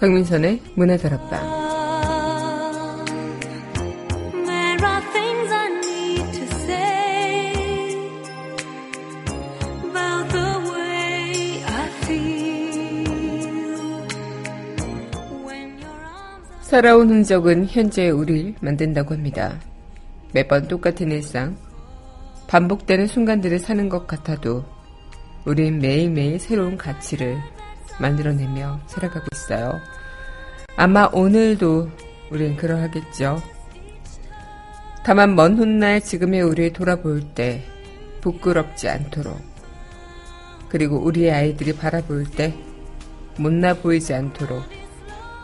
강민선의 문화다락방 살아온 흔적은 현재의 우리를 만든다고 합니다. 매번 똑같은 일상, 반복되는 순간들을 사는 것 같아도 우린 매일매일 새로운 가치를 만들어내며 살아가고 있어요. 아마 오늘도 우린 그러하겠죠. 다만 먼 훗날 지금의 우리를 돌아볼 때 부끄럽지 않도록 그리고 우리의 아이들이 바라볼 때 못나 보이지 않도록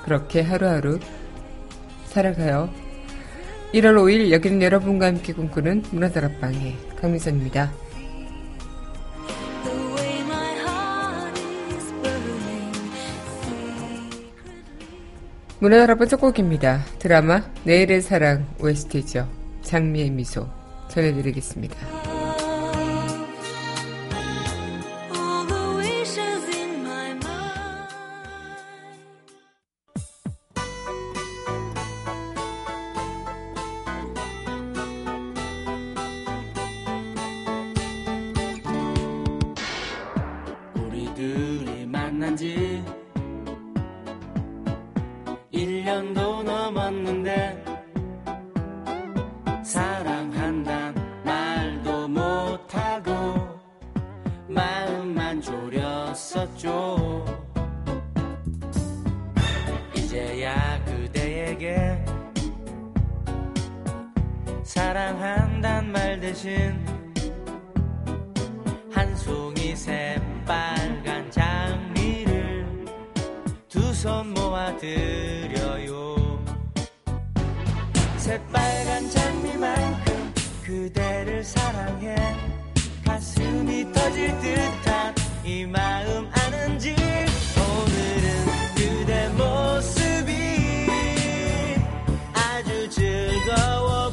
그렇게 하루하루 살아가요. 1월 5일 여기는 여러분과 함께 꿈꾸는 문화다락방의 강미선입니다. 문화 여러분 첫 곡입니다. 드라마 내일의 사랑 OST죠. 장미의 미소 전해드리겠습니다. 두손 모아드려요. 새빨간 장미만큼 그대를 사랑해. 가슴이 터질 듯한 이 마음 아는지 오늘은 그대 모습이 아주 즐거워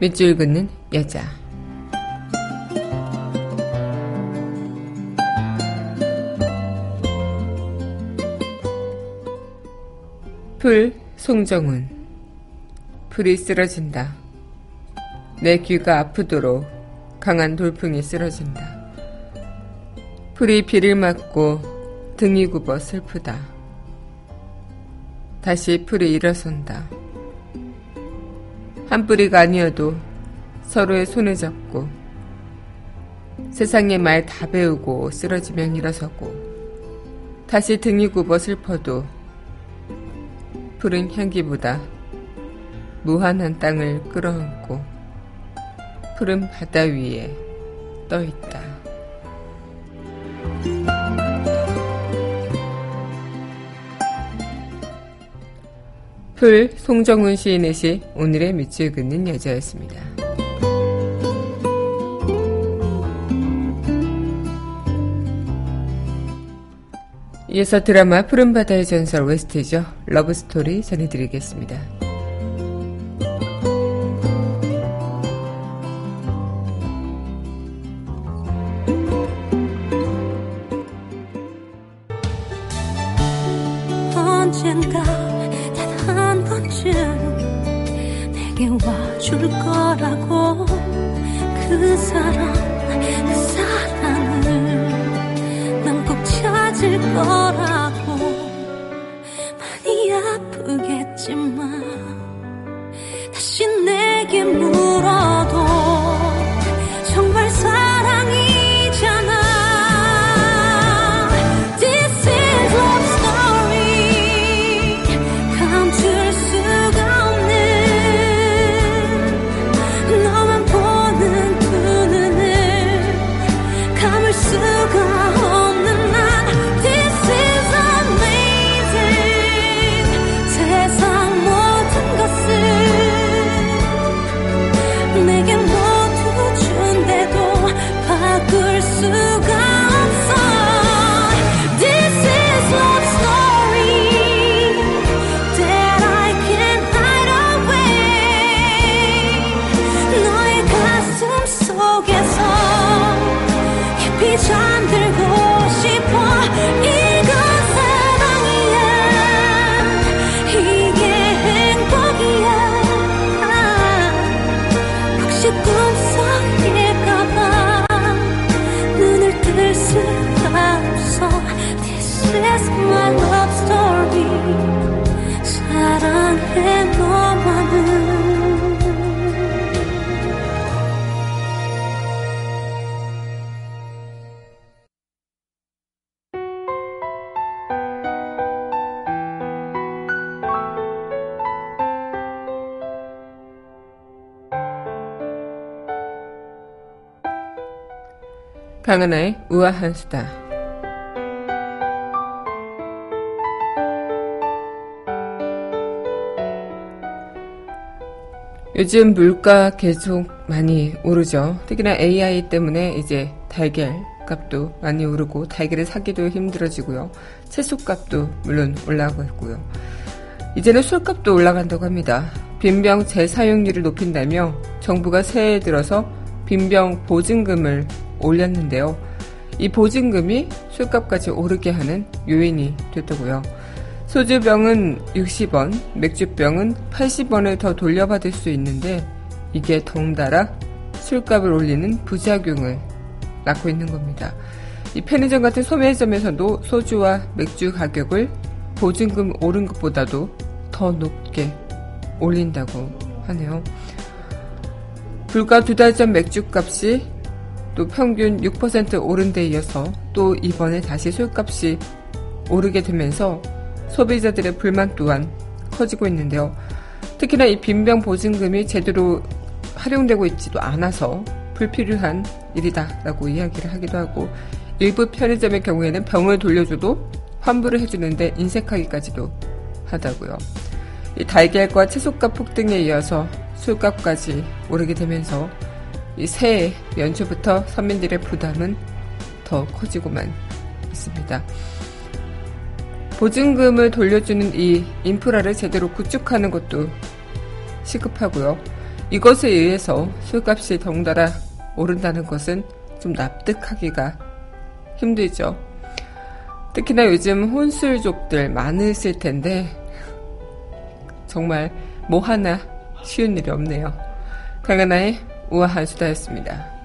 밑줄 긋는 여자. 풀 송정훈 풀이 쓰러진다. 내 귀가 아프도록 강한 돌풍이 쓰러진다. 풀이 비를 맞고 등이 굽어 슬프다. 다시 풀이 일어선다. 한 뿌리가 아니어도 서로의 손을 잡고 세상의 말 다 배우고 쓰러지면 일어서고 다시 등이 굽어 슬퍼도 푸른 향기보다 무한한 땅을 끌어안고 푸른 바다 위에 떠 있다. 풀 송정훈 시인의 시 오늘의 밑줄 긋는 여자였습니다. 이어서 드라마 푸른 바다의 전설 OST죠. Love Story 전해드리겠습니다. 강은하의 우아한 수다. 요즘 물가 계속 많이 오르죠. 특히나 AI 때문에 이제 달걀 값도 많이 오르고 달걀을 사기도 힘들어지고요. 채소 값도 물론 올라가고 있고요. 이제는 술값도 올라간다고 합니다. 빈병 재사용률을 높인다며 정부가 새해 들어서 빈병 보증금을 올렸는데요. 이 보증금이 술값까지 오르게 하는 요인이 됐다고요. 소주병은 60원, 맥주병은 80원을 더 돌려받을 수 있는데 이게 덩달아 술값을 올리는 부작용을 낳고 있는 겁니다. 이 편의점 같은 소매점에서도 소주와 맥주 가격을 보증금 오른 것보다도 더 높게 올린다고 하네요. 불과 두 달 전 맥주 값이 또 평균 6% 오른 데 이어서 또 이번에 다시 술값이 오르게 되면서 소비자들의 불만 또한 커지고 있는데요. 특히나 이 빈병 보증금이 제대로 활용되고 있지도 않아서 불필요한 일이다라고 이야기를 하기도 하고 일부 편의점의 경우에는 병을 돌려줘도 환불을 해주는데 인색하기까지도 하다고요. 이 달걀과 채소값 폭등에 이어서 술값까지 오르게 되면서 이 새해 연초부터 서민들의 부담은 더 커지고만 있습니다. 보증금을 돌려주는 이 인프라를 제대로 구축하는 것도 시급하고요. 이것에 의해서 술값이 덩달아 오른다는 것은 좀 납득하기가 힘들죠. 특히나 요즘 혼술족들 많으실 텐데 정말 뭐 하나 쉬운 일이 없네요. 강하나의 우아한 수다였습니다.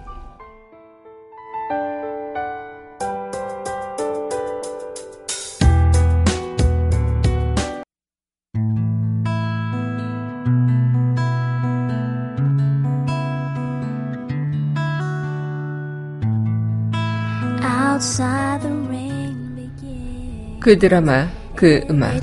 그 드라마, 그 음악.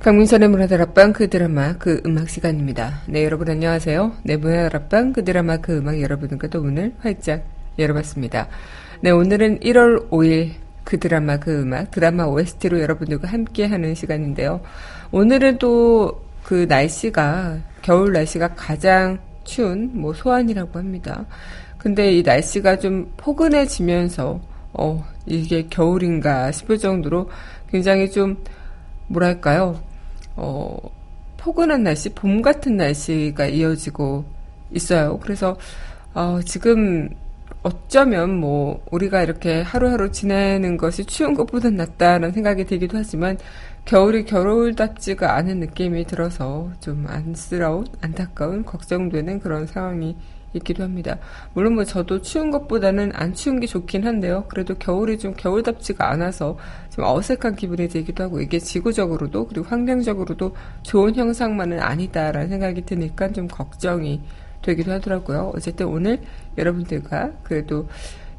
강민선의 문화다락방 그 드라마 그 음악 시간입니다. 네 여러분 안녕하세요. 네 문화다락방 그 드라마 그 음악 여러분과 또 문을 활짝 열어봤습니다. 네 오늘은 1월 5일 그 드라마 그 음악 드라마 OST로 여러분들과 함께하는 시간인데요. 오늘은 또 그 날씨가 겨울 날씨가 가장 추운 뭐 소환이라고 합니다. 근데 이 날씨가 좀 포근해지면서 어 이게 겨울인가 싶을 정도로 굉장히 좀 뭐랄까요? 어 포근한 날씨, 봄 같은 날씨가 이어지고 있어요. 그래서 어 지금 어쩌면 뭐 우리가 이렇게 하루하루 지내는 것이 추운 것보단 낫다라는 생각이 들기도 하지만 겨울이 겨울답지가 않은 느낌이 들어서 좀 안쓰러운, 안타까운, 걱정되는 그런 상황이 있기도 합니다. 물론 뭐 저도 추운 것보다는 안 추운 게 좋긴 한데요. 그래도 겨울이 좀 겨울답지가 않아서 좀 어색한 기분이 들기도 하고 이게 지구적으로도 그리고 환경적으로도 좋은 형상만은 아니다라는 생각이 드니까 좀 걱정이 되기도 하더라고요. 어쨌든 오늘 여러분들과 그래도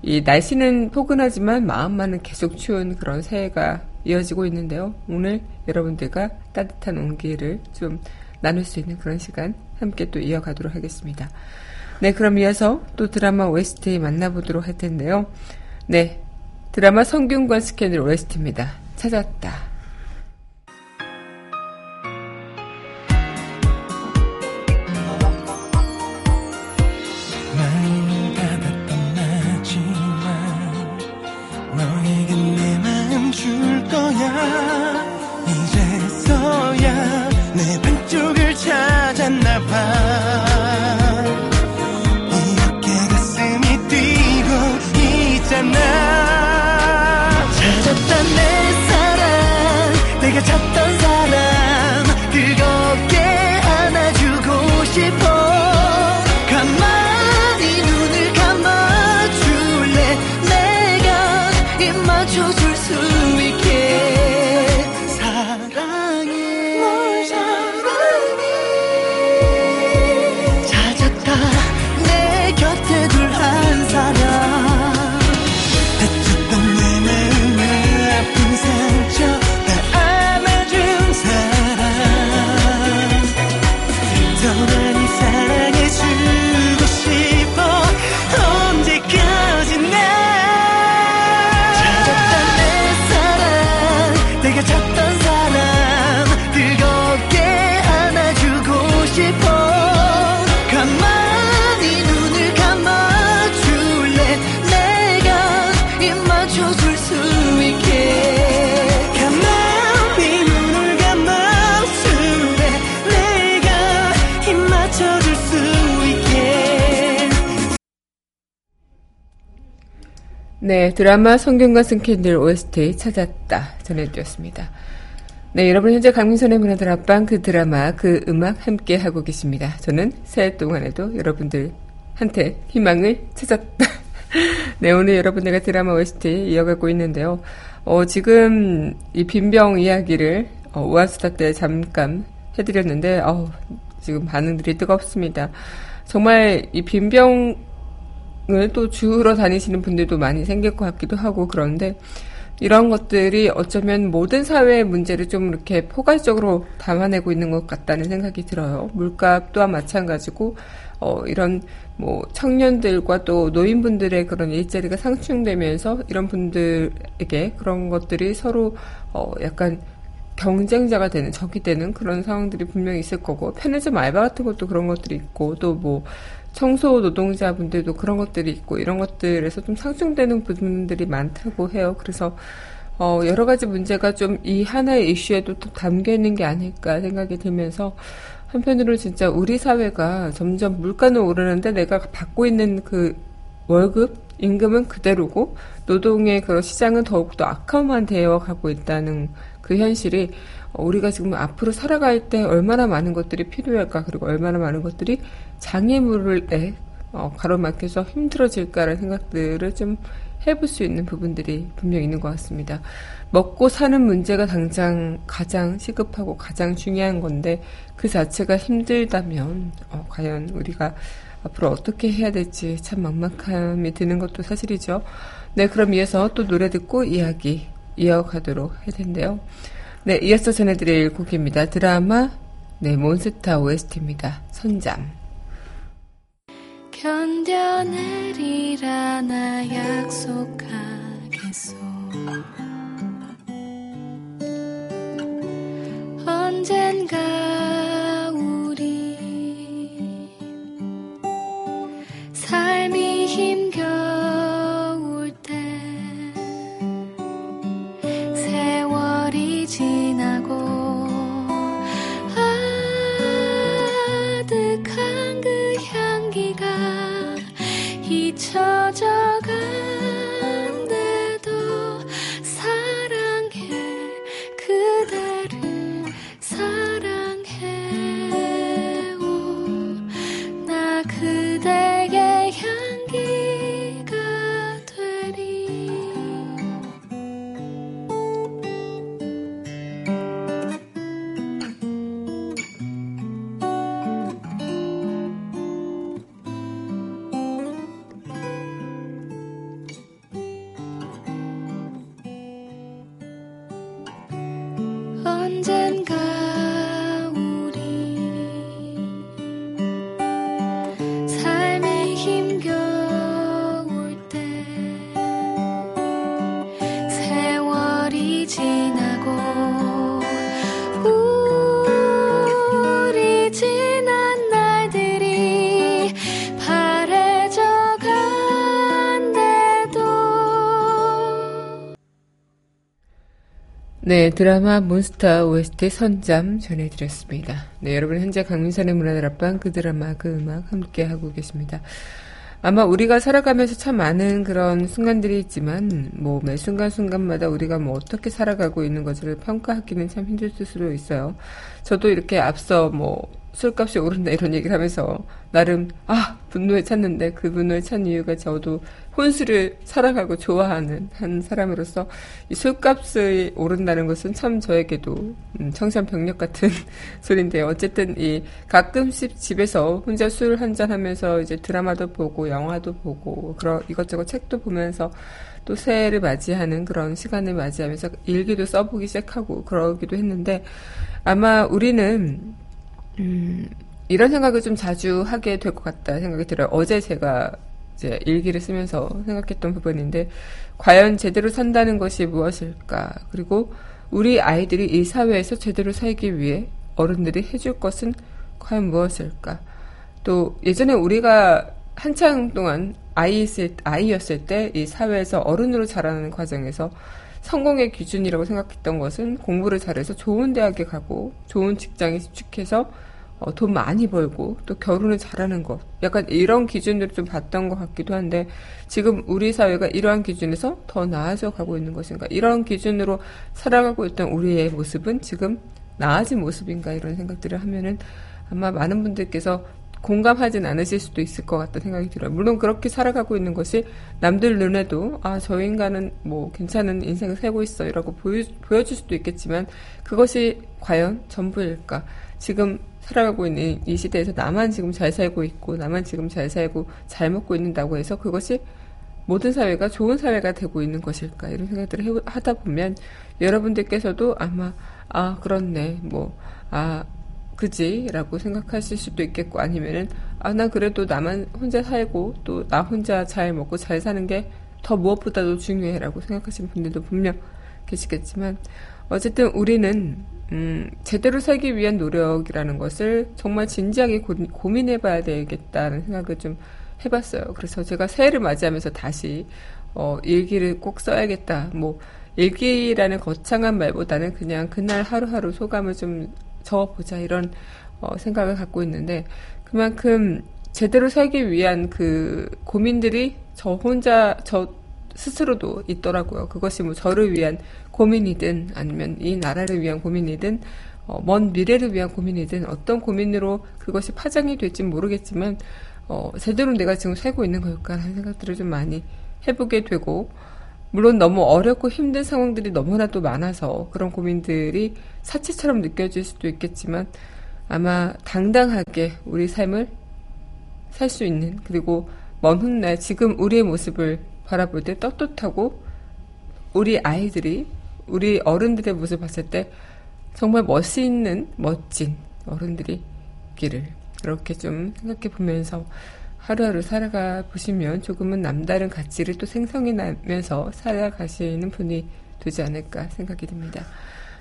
이 날씨는 포근하지만 마음만은 계속 추운 그런 새해가 이어지고 있는데요. 오늘 여러분들과 따뜻한 온기를 좀 나눌 수 있는 그런 시간 함께 또 이어가도록 하겠습니다. 네, 그럼 이어서 또 드라마 OST 만나보도록 할 텐데요. 네, 드라마 성균관 스캔들 OST입니다. 찾았다. 드라마 성경과 승캔들 OST 찾았다 전해드렸습니다. 네, 여러분 현재 강민선의 문화들 앞방 그 드라마 그 음악 함께 하고 계십니다. 저는 새해 동안에도 여러분들한테 희망을 찾았다. 네, 오늘 여러분들과 드라마 OST 이어가고 있는데요. 어, 지금 이 빈병 이야기를 어, 우아수다 때 잠깐 해드렸는데, 어, 지금 반응들이 뜨겁습니다. 정말 이 빈병을 또 주우러 다니시는 분들도 많이 생길 것 같기도 하고 그런데 이런 것들이 어쩌면 모든 사회의 문제를 좀 이렇게 포괄적으로 담아내고 있는 것 같다는 생각이 들어요. 물가 또한 마찬가지고 어, 이런 뭐 청년들과 또 노인분들의 그런 일자리가 상충되면서 이런 분들에게 그런 것들이 서로 어, 약간 경쟁자가 되는 적이 되는 그런 상황들이 분명히 있을 거고 편의점 알바 같은 것도 그런 것들이 있고 또뭐 청소 노동자분들도 그런 것들이 있고 이런 것들에서 좀 상충되는 부분들이 많다고 해요. 그래서 어 여러 가지 문제가 좀 이 하나의 이슈에도 또 담겨 있는 게 아닐까 생각이 들면서 한편으로 진짜 우리 사회가 점점 물가는 오르는데 내가 받고 있는 그 월급, 임금은 그대로고 노동의 그런 시장은 더욱더 악화만 되어 가고 있다는 그 현실이 우리가 지금 앞으로 살아갈 때 얼마나 많은 것들이 필요할까 그리고 얼마나 많은 것들이 장애물에 어, 가로막혀서 힘들어질까라는 생각들을 좀 해볼 수 있는 부분들이 분명 있는 것 같습니다. 먹고 사는 문제가 당장 가장 시급하고 가장 중요한 건데 그 자체가 힘들다면 어, 과연 우리가 앞으로 어떻게 해야 될지 참 막막함이 드는 것도 사실이죠. 네, 그럼 이어서 또 노래 듣고 이야기 이어가도록 할 텐데요. 네, 이어서 전해드릴 곡입니다. 드라마, 네, 몬스타 OST입니다. 선잠. 견뎌내리라 나 약속하겠소 언젠가 네, 드라마 몬스터 OST 선잠 전해드렸습니다. 네, 여러분 현재 강민선의 문화들 앞방 그 드라마 그 음악 함께 하고 계십니다. 아마 우리가 살아가면서 참 많은 그런 순간들이 있지만 뭐 매 순간 순간마다 우리가 뭐 어떻게 살아가고 있는 것을 평가하기는 참 힘들 수도 있어요. 저도 이렇게 앞서 뭐 술값이 오른다 이런 얘기를 하면서 나름 아 분노에 찼는데 그 분노에 찬 이유가 저도 혼술을 사랑하고 좋아하는 한 사람으로서 이 술값이 오른다는 것은 참 저에게도 음, 청산벽력 같은 소리인데요. 어쨌든 이 가끔씩 집에서 혼자 술 한잔 하면서 이제 드라마도 보고 영화도 보고 그런 이것저것 책도 보면서 또 새해를 맞이하는 그런 시간을 맞이하면서 일기도 써보기 시작하고 그러기도 했는데 아마 우리는 음, 이런 생각을 좀 자주 하게 될 것 같다 생각이 들어요. 어제 제가 이제 일기를 쓰면서 생각했던 부분인데, 과연 제대로 산다는 것이 무엇일까? 그리고 우리 아이들이 이 사회에서 제대로 살기 위해 어른들이 해줄 것은 과연 무엇일까? 또 예전에 우리가 한창 동안 아이였을, 아이였을 때 이 사회에서 어른으로 자라는 과정에서 성공의 기준이라고 생각했던 것은 공부를 잘해서 좋은 대학에 가고 좋은 직장에 집중해서 어, 돈 많이 벌고 또 결혼을 잘하는 것 약간 이런 기준으로 좀 봤던 것 같기도 한데 지금 우리 사회가 이러한 기준에서 더 나아져 가고 있는 것인가 이런 기준으로 살아가고 있던 우리의 모습은 지금 나아진 모습인가 이런 생각들을 하면은 아마 많은 분들께서 공감하진 않으실 수도 있을 것 같다 생각이 들어요. 물론 그렇게 살아가고 있는 것이 남들 눈에도 아, 저 인간은 뭐 괜찮은 인생을 살고 있어요라고 보여, 보여줄 수도 있겠지만 그것이 과연 전부일까? 지금 살아가고 있는 이 시대에서 나만 지금 잘 살고 있고 나만 지금 잘 살고 잘 먹고 있는다고 해서 그것이 모든 사회가 좋은 사회가 되고 있는 것일까? 이런 생각들을 하다 보면 여러분들께서도 아마 아 그렇네 뭐 아 그지라고 생각하실 수도 있겠고 아니면은 아 나 그래도 나만 혼자 살고 또 나 혼자 잘 먹고 잘 사는 게 더 무엇보다도 중요해라고 생각하시는 분들도 분명 계시겠지만 어쨌든 우리는 음, 제대로 살기 위한 노력이라는 것을 정말 진지하게 고, 민해봐야 되겠다는 생각을 좀 해봤어요. 그래서 제가 새해를 맞이하면서 다시 어, 일기를 꼭 써야겠다. 뭐 일기라는 거창한 말보다는 그냥 그날 하루하루 소감을 좀 적어보자 이런 어, 생각을 갖고 있는데 그만큼 제대로 살기 위한 그 고민들이 저 혼자 저 스스로도 있더라고요. 그것이 뭐 저를 위한 고민이든 아니면 이 나라를 위한 고민이든 어, 먼 미래를 위한 고민이든 어떤 고민으로 그것이 파장이 될지 모르겠지만 어, 제대로 내가 지금 살고 있는 걸까 하는 생각들을 좀 많이 해보게 되고 물론 너무 어렵고 힘든 상황들이 너무나도 많아서 그런 고민들이 사치처럼 느껴질 수도 있겠지만 아마 당당하게 우리 삶을 살 수 있는 그리고 먼 훗날 지금 우리의 모습을 바라볼 때 떳떳하고 우리 아이들이 우리 어른들의 모습을 봤을 때 정말 멋있는 멋진 어른들이 있기를 그렇게 좀 생각해 보면서 하루하루 살아가 보시면 조금은 남다른 가치를 또 생성해 나면서 살아가시는 분이 되지 않을까 생각이 듭니다.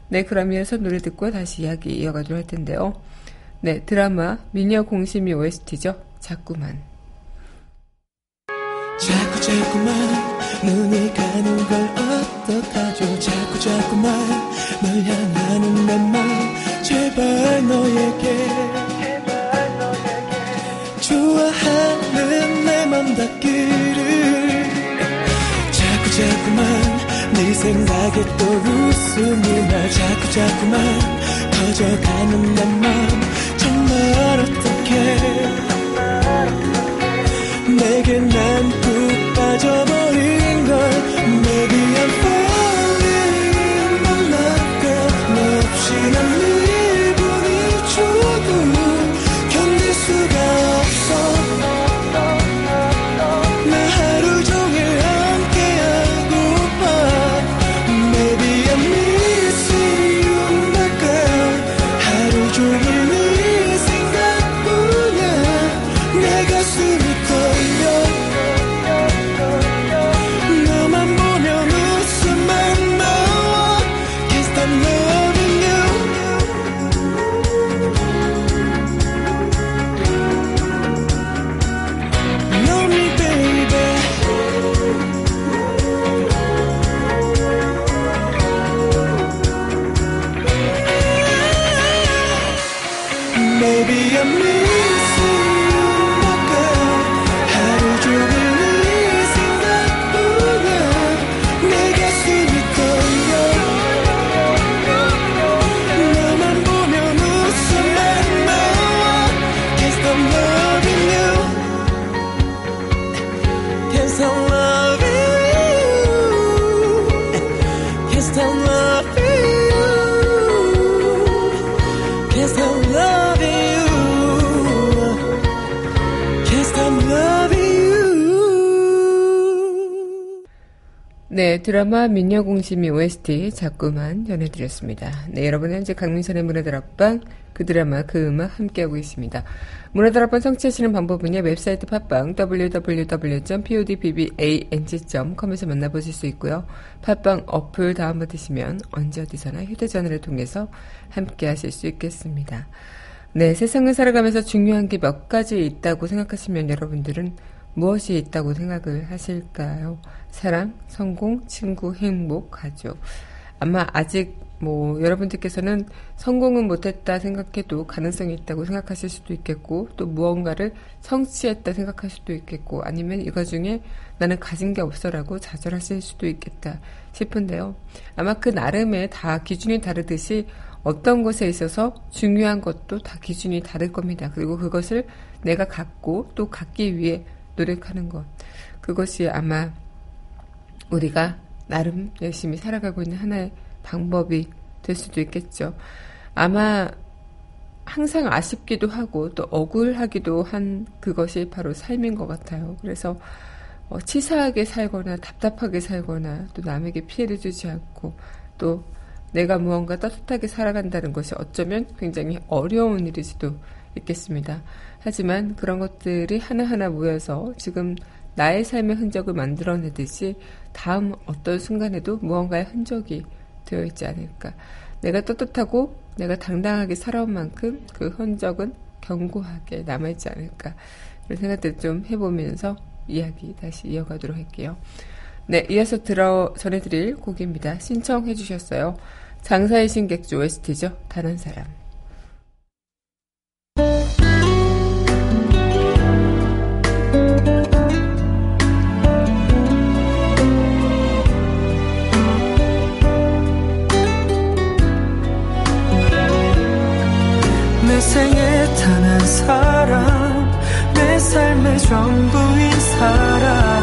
네, 그러면서 노래 듣고 다시 이야기 이어가도록 할 텐데요. 네, 드라마 미녀 공심이 OST죠. 자꾸만. 자꾸 자꾸만 눈이 가는 걸 어떡하죠? 자꾸 자꾸만 널 향하는 내맘 제발 너에게. 좋아하는 내맘 닿기를. 자꾸 자꾸만 네 생각에 또 웃음이 나 자꾸 자꾸만 커져가는 내맘 정말 어떡해. 내게 난푹 빠져버린 드라마 미녀공심이 OST 자꾸만 전해드렸습니다. 네, 여러분 현재 강민선의 문화다락방 그 드라마 그 음악 함께하고 있습니다. 문화다락방 성취하시는 방법은요. 웹사이트 팟빵 www.podbbang.com에서 만나보실 수 있고요. 팟빵 어플 다운받으시면 언제 어디서나 휴대전화를 통해서 함께하실 수 있겠습니다. 네, 세상을 살아가면서 중요한 게 몇 가지 있다고 생각하시면 여러분들은 무엇이 있다고 생각을 하실까요? 사랑, 성공, 친구, 행복, 가족. 아마 아직 뭐 여러분들께서는 성공은 못했다 생각해도 가능성이 있다고 생각하실 수도 있겠고 또 무언가를 성취했다 생각할 수도 있겠고 아니면 이거 중에 나는 가진 게 없어라고 좌절하실 수도 있겠다 싶은데요. 아마 그 나름의 다 기준이 다르듯이 어떤 것에 있어서 중요한 것도 다 기준이 다를 겁니다. 그리고 그것을 내가 갖고 또 갖기 위해 노력하는 것. 그것이 아마 우리가 나름 열심히 살아가고 있는 하나의 방법이 될 수도 있겠죠. 아마 항상 아쉽기도 하고 또 억울하기도 한 그것이 바로 삶인 것 같아요. 그래서 어, 치사하게 살거나 답답하게 살거나 또 남에게 피해를 주지 않고 또 내가 무언가 따뜻하게 살아간다는 것이 어쩌면 굉장히 어려운 일일지도 있겠습니다. 하지만 그런 것들이 하나하나 모여서 지금 나의 삶의 흔적을 만들어내듯이 다음 어떤 순간에도 무언가의 흔적이 되어 있지 않을까. 내가 떳떳하고 내가 당당하게 살아온 만큼 그 흔적은 견고하게 남아있지 않을까. 그런 생각들 좀 해보면서 이야기 다시 이어가도록 할게요. 네, 이어서 들어 전해드릴 곡입니다. 신청해 주셨어요. 장사의 신객주 OST죠. 다른 사람. 내 생에 단 한 사람 내 삶의 전부인 사람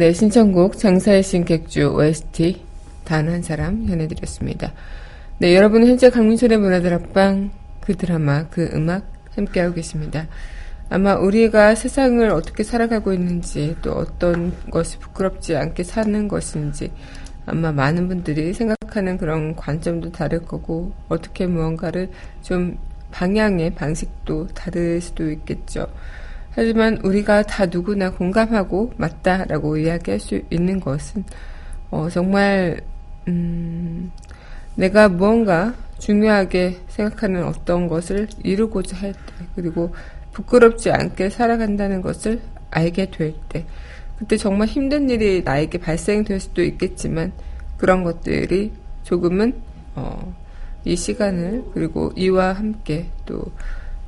네, 신청곡 장사의 신 객주 OST 단 한 사람 전해드렸습니다. 네, 여러분은 현재 강민철의 문화들 앞방 그 드라마 그 음악 함께하고 계십니다. 아마 우리가 세상을 어떻게 살아가고 있는지 또 어떤 것이 부끄럽지 않게 사는 것인지 아마 많은 분들이 생각하는 그런 관점도 다를 거고 어떻게 무언가를 좀 방향의 방식도 다를 수도 있겠죠. 하지만 우리가 다 누구나 공감하고 맞다라고 이야기할 수 있는 것은 어, 정말 음, 내가 무언가 중요하게 생각하는 어떤 것을 이루고자 할 때, 그리고 부끄럽지 않게 살아간다는 것을 알게 될 때, 그때 정말 힘든 일이 나에게 발생될 수도 있겠지만, 그런 것들이 조금은, 어, 이 시간을, 그리고 이와 함께 또,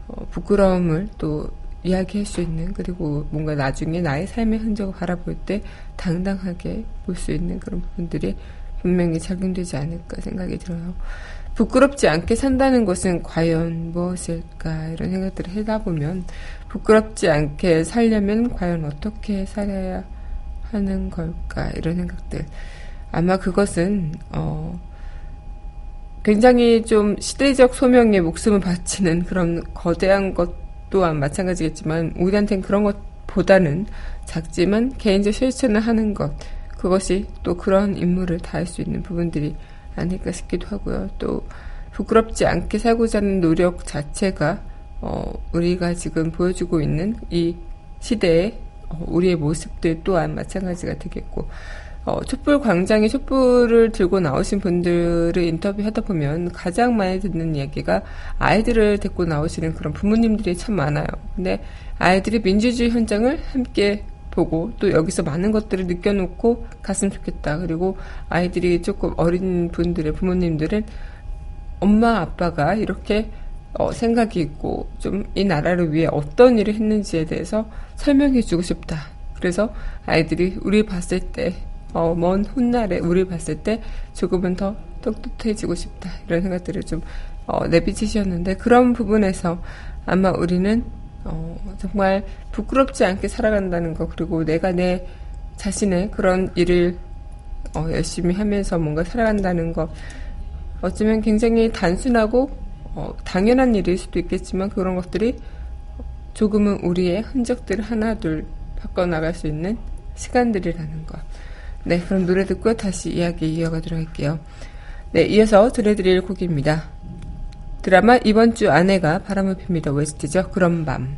어, 부끄러움을 또 이야기할 수 있는, 그리고 뭔가 나중에 나의 삶의 흔적을 바라볼 때 당당하게 볼 수 있는 그런 부분들이 분명히 작용되지 않을까 생각이 들어요. 부끄럽지 않게 산다는 것은 과연 무엇일까? 이런 생각들을 하다 보면 부끄럽지 않게 살려면 과연 어떻게 살아야 하는 걸까? 이런 생각들. 아마 그것은 어 굉장히 좀 시대적 소명에 목숨을 바치는 그런 거대한 것 또한 마찬가지겠지만 우리한테는 그런 것보다는 작지만 개인적 실천을 하는 것 그것이 또 그런 임무를 다할 수 있는 부분들이 아닐까 싶기도 하고요. 또 부끄럽지 않게 살고자 하는 노력 자체가 어, 우리가 지금 보여주고 있는 이 시대의 어, 우리의 모습들 또한 마찬가지가 되겠고 어, 촛불 광장에 촛불을 들고 나오신 분들을 인터뷰하다 보면 가장 많이 듣는 이야기가 아이들을 데리고 나오시는 그런 부모님들이 참 많아요. 근데 아이들이 민주주의 현장을 함께 보고 또 여기서 많은 것들을 느껴놓고 갔으면 좋겠다. 그리고 아이들이 조금 어린 분들의 부모님들은 엄마 아빠가 이렇게 어, 생각이 있고 좀 이 나라를 위해 어떤 일을 했는지에 대해서 설명해주고 싶다. 그래서 아이들이 우리 봤을 때, 어, 먼 훗날에 우리 봤을 때 조금은 더 똑똑해지고 싶다. 이런 생각들을 좀 어, 내비치셨는데 그런 부분에서 아마 우리는 어, 정말 부끄럽지 않게 살아간다는 거 그리고 내가 내 자신의 그런 일을 어, 열심히 하면서 뭔가 살아간다는 것 어쩌면 굉장히 단순하고 어, 당연한 일일 수도 있겠지만 그런 것들이 조금은 우리의 흔적들을 하나 둘 바꿔나갈 수 있는 시간들이라는 것. 네, 그럼 노래 듣고 다시 이야기 이어가도록 할게요. 네, 이어서 들려드릴 곡입니다. 드라마 이번 주 아내가 바람을 핍니다. 웨스트죠. 그런 밤.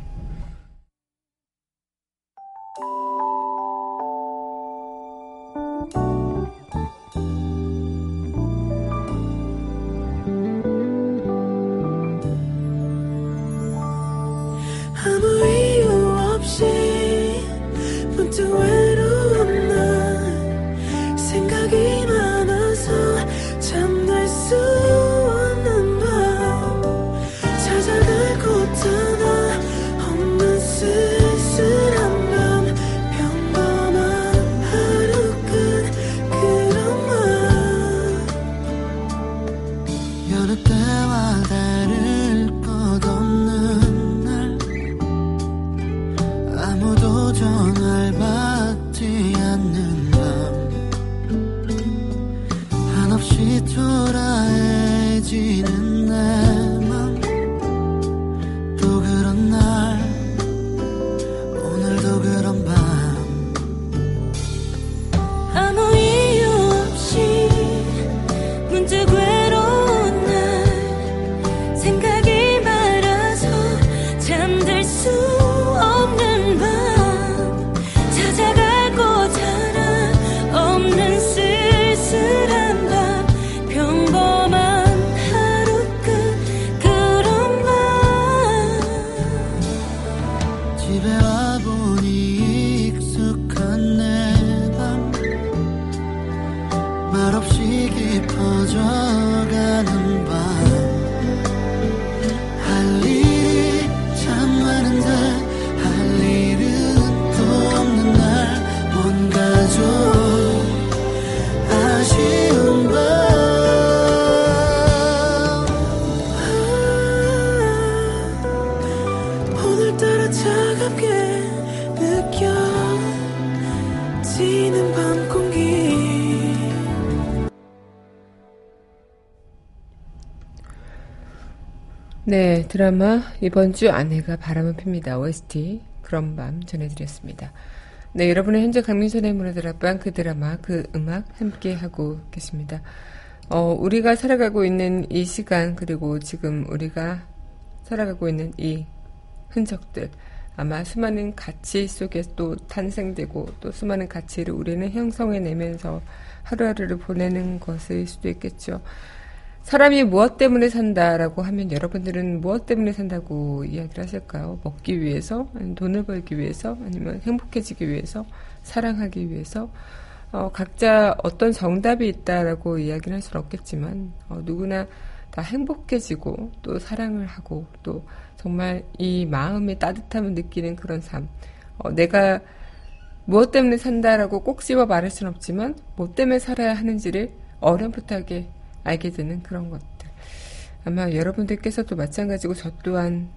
드라마 이번 주 아내가 바람을 핍니다. OST 그런 밤 전해드렸습니다. 네, 여러분의 현재 강민선의 문화들 앞방 그 드라마 그 음악 함께 하고 계십니다. 어, 우리가 살아가고 있는 이 시간 그리고 지금 우리가 살아가고 있는 이 흔적들 아마 수많은 가치 속에 또 탄생되고 또 수많은 가치를 우리는 형성해내면서 하루하루를 보내는 것일 수도 있겠죠. 사람이 무엇 때문에 산다라고 하면 여러분들은 무엇 때문에 산다고 이야기를 하실까요? 먹기 위해서, 돈을 벌기 위해서, 아니면 행복해지기 위해서, 사랑하기 위해서, 어, 각자 어떤 정답이 있다라고 이야기를 할 수는 없겠지만, 어, 누구나 다 행복해지고, 또 사랑을 하고, 또 정말 이 마음의 따뜻함을 느끼는 그런 삶. 어, 내가 무엇 때문에 산다라고 꼭 집어 말할 수는 없지만, 뭐 때문에 살아야 하는지를 어렴풋하게 알게 되는 그런 것들. 아마 여러분들께서도 마찬가지고 저 또한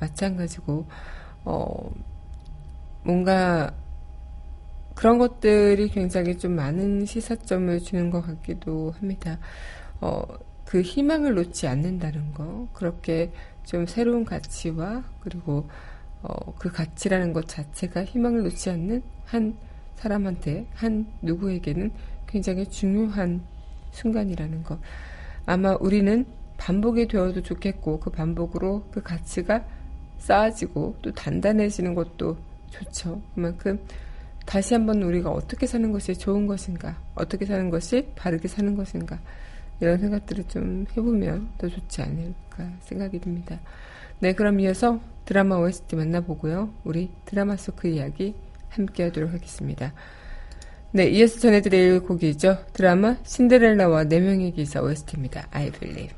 마찬가지고 어 뭔가 그런 것들이 굉장히 좀 많은 시사점을 주는 것 같기도 합니다. 어, 그 희망을 놓지 않는다는 거, 그렇게 좀 새로운 가치와 그리고 어, 그 가치라는 것 자체가 희망을 놓지 않는 한 사람한테, 한 누구에게는 굉장히 중요한 순간이라는 것. 아마 우리는 반복이 되어도 좋겠고 그 반복으로 그 가치가 쌓아지고 또 단단해지는 것도 좋죠. 그만큼 다시 한번 우리가 어떻게 사는 것이 좋은 것인가, 어떻게 사는 것이 바르게 사는 것인가, 이런 생각들을 좀 해보면 더 좋지 않을까 생각이 듭니다. 네, 그럼 이어서 드라마 OST 만나보고요. 우리 드라마 속 그 이야기 함께 하도록 하겠습니다. 네, 이어서 전해드릴 곡이죠. 드라마 신데렐라와 4명의 기사 OST입니다. I believe.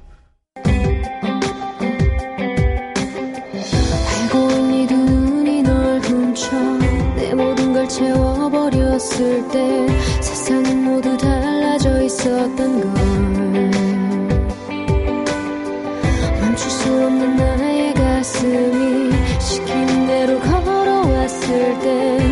채워버렸을 때 세상은 모두 달라져 있었던 걸 멈출 수 없는 나의 가슴이 시키는 대로 걸어왔을 때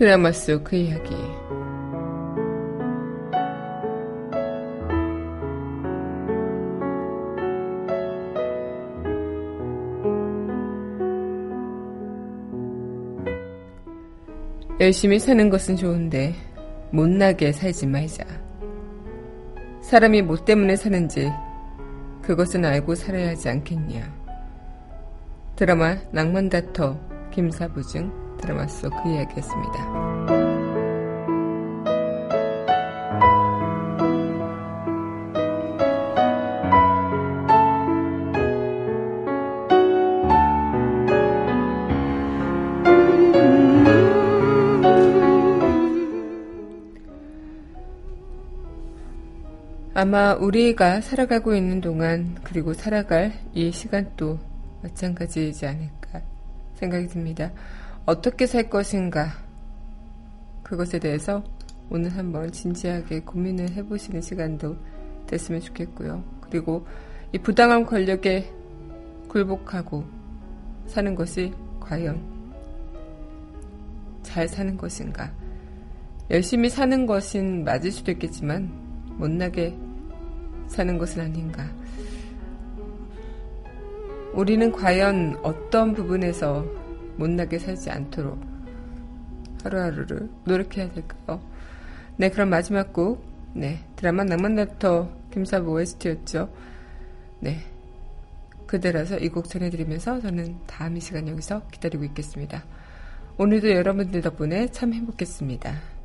드라마 속 그 이야기. 열심히 사는 것은 좋은데 못나게 살지 말자. 사람이 뭐 때문에 사는지 그것은 알고 살아야 하지 않겠냐. 드라마 낭만다터 김사부증 드라마 속 그 이야기였습니다. 아마 우리가 살아가고 있는 동안 그리고 살아갈 이 시간도 마찬가지이지 않을까 생각이 듭니다. 어떻게 살 것인가 그것에 대해서 오늘 한번 진지하게 고민을 해보시는 시간도 됐으면 좋겠고요. 그리고 이 부당한 권력에 굴복하고 사는 것이 과연 잘 사는 것인가? 열심히 사는 것은 맞을 수도 있겠지만 못나게 사는 것은 아닌가? 우리는 과연 어떤 부분에서 못나게 살지 않도록 하루하루를 노력해야 될까요? 네, 그럼 마지막 곡, 네, 드라마 낭만날터 김사부 OST였죠. 네, 그대라서 이 곡 전해드리면서 저는 다음 이 시간 여기서 기다리고 있겠습니다. 오늘도 여러분들 덕분에 참 행복했습니다.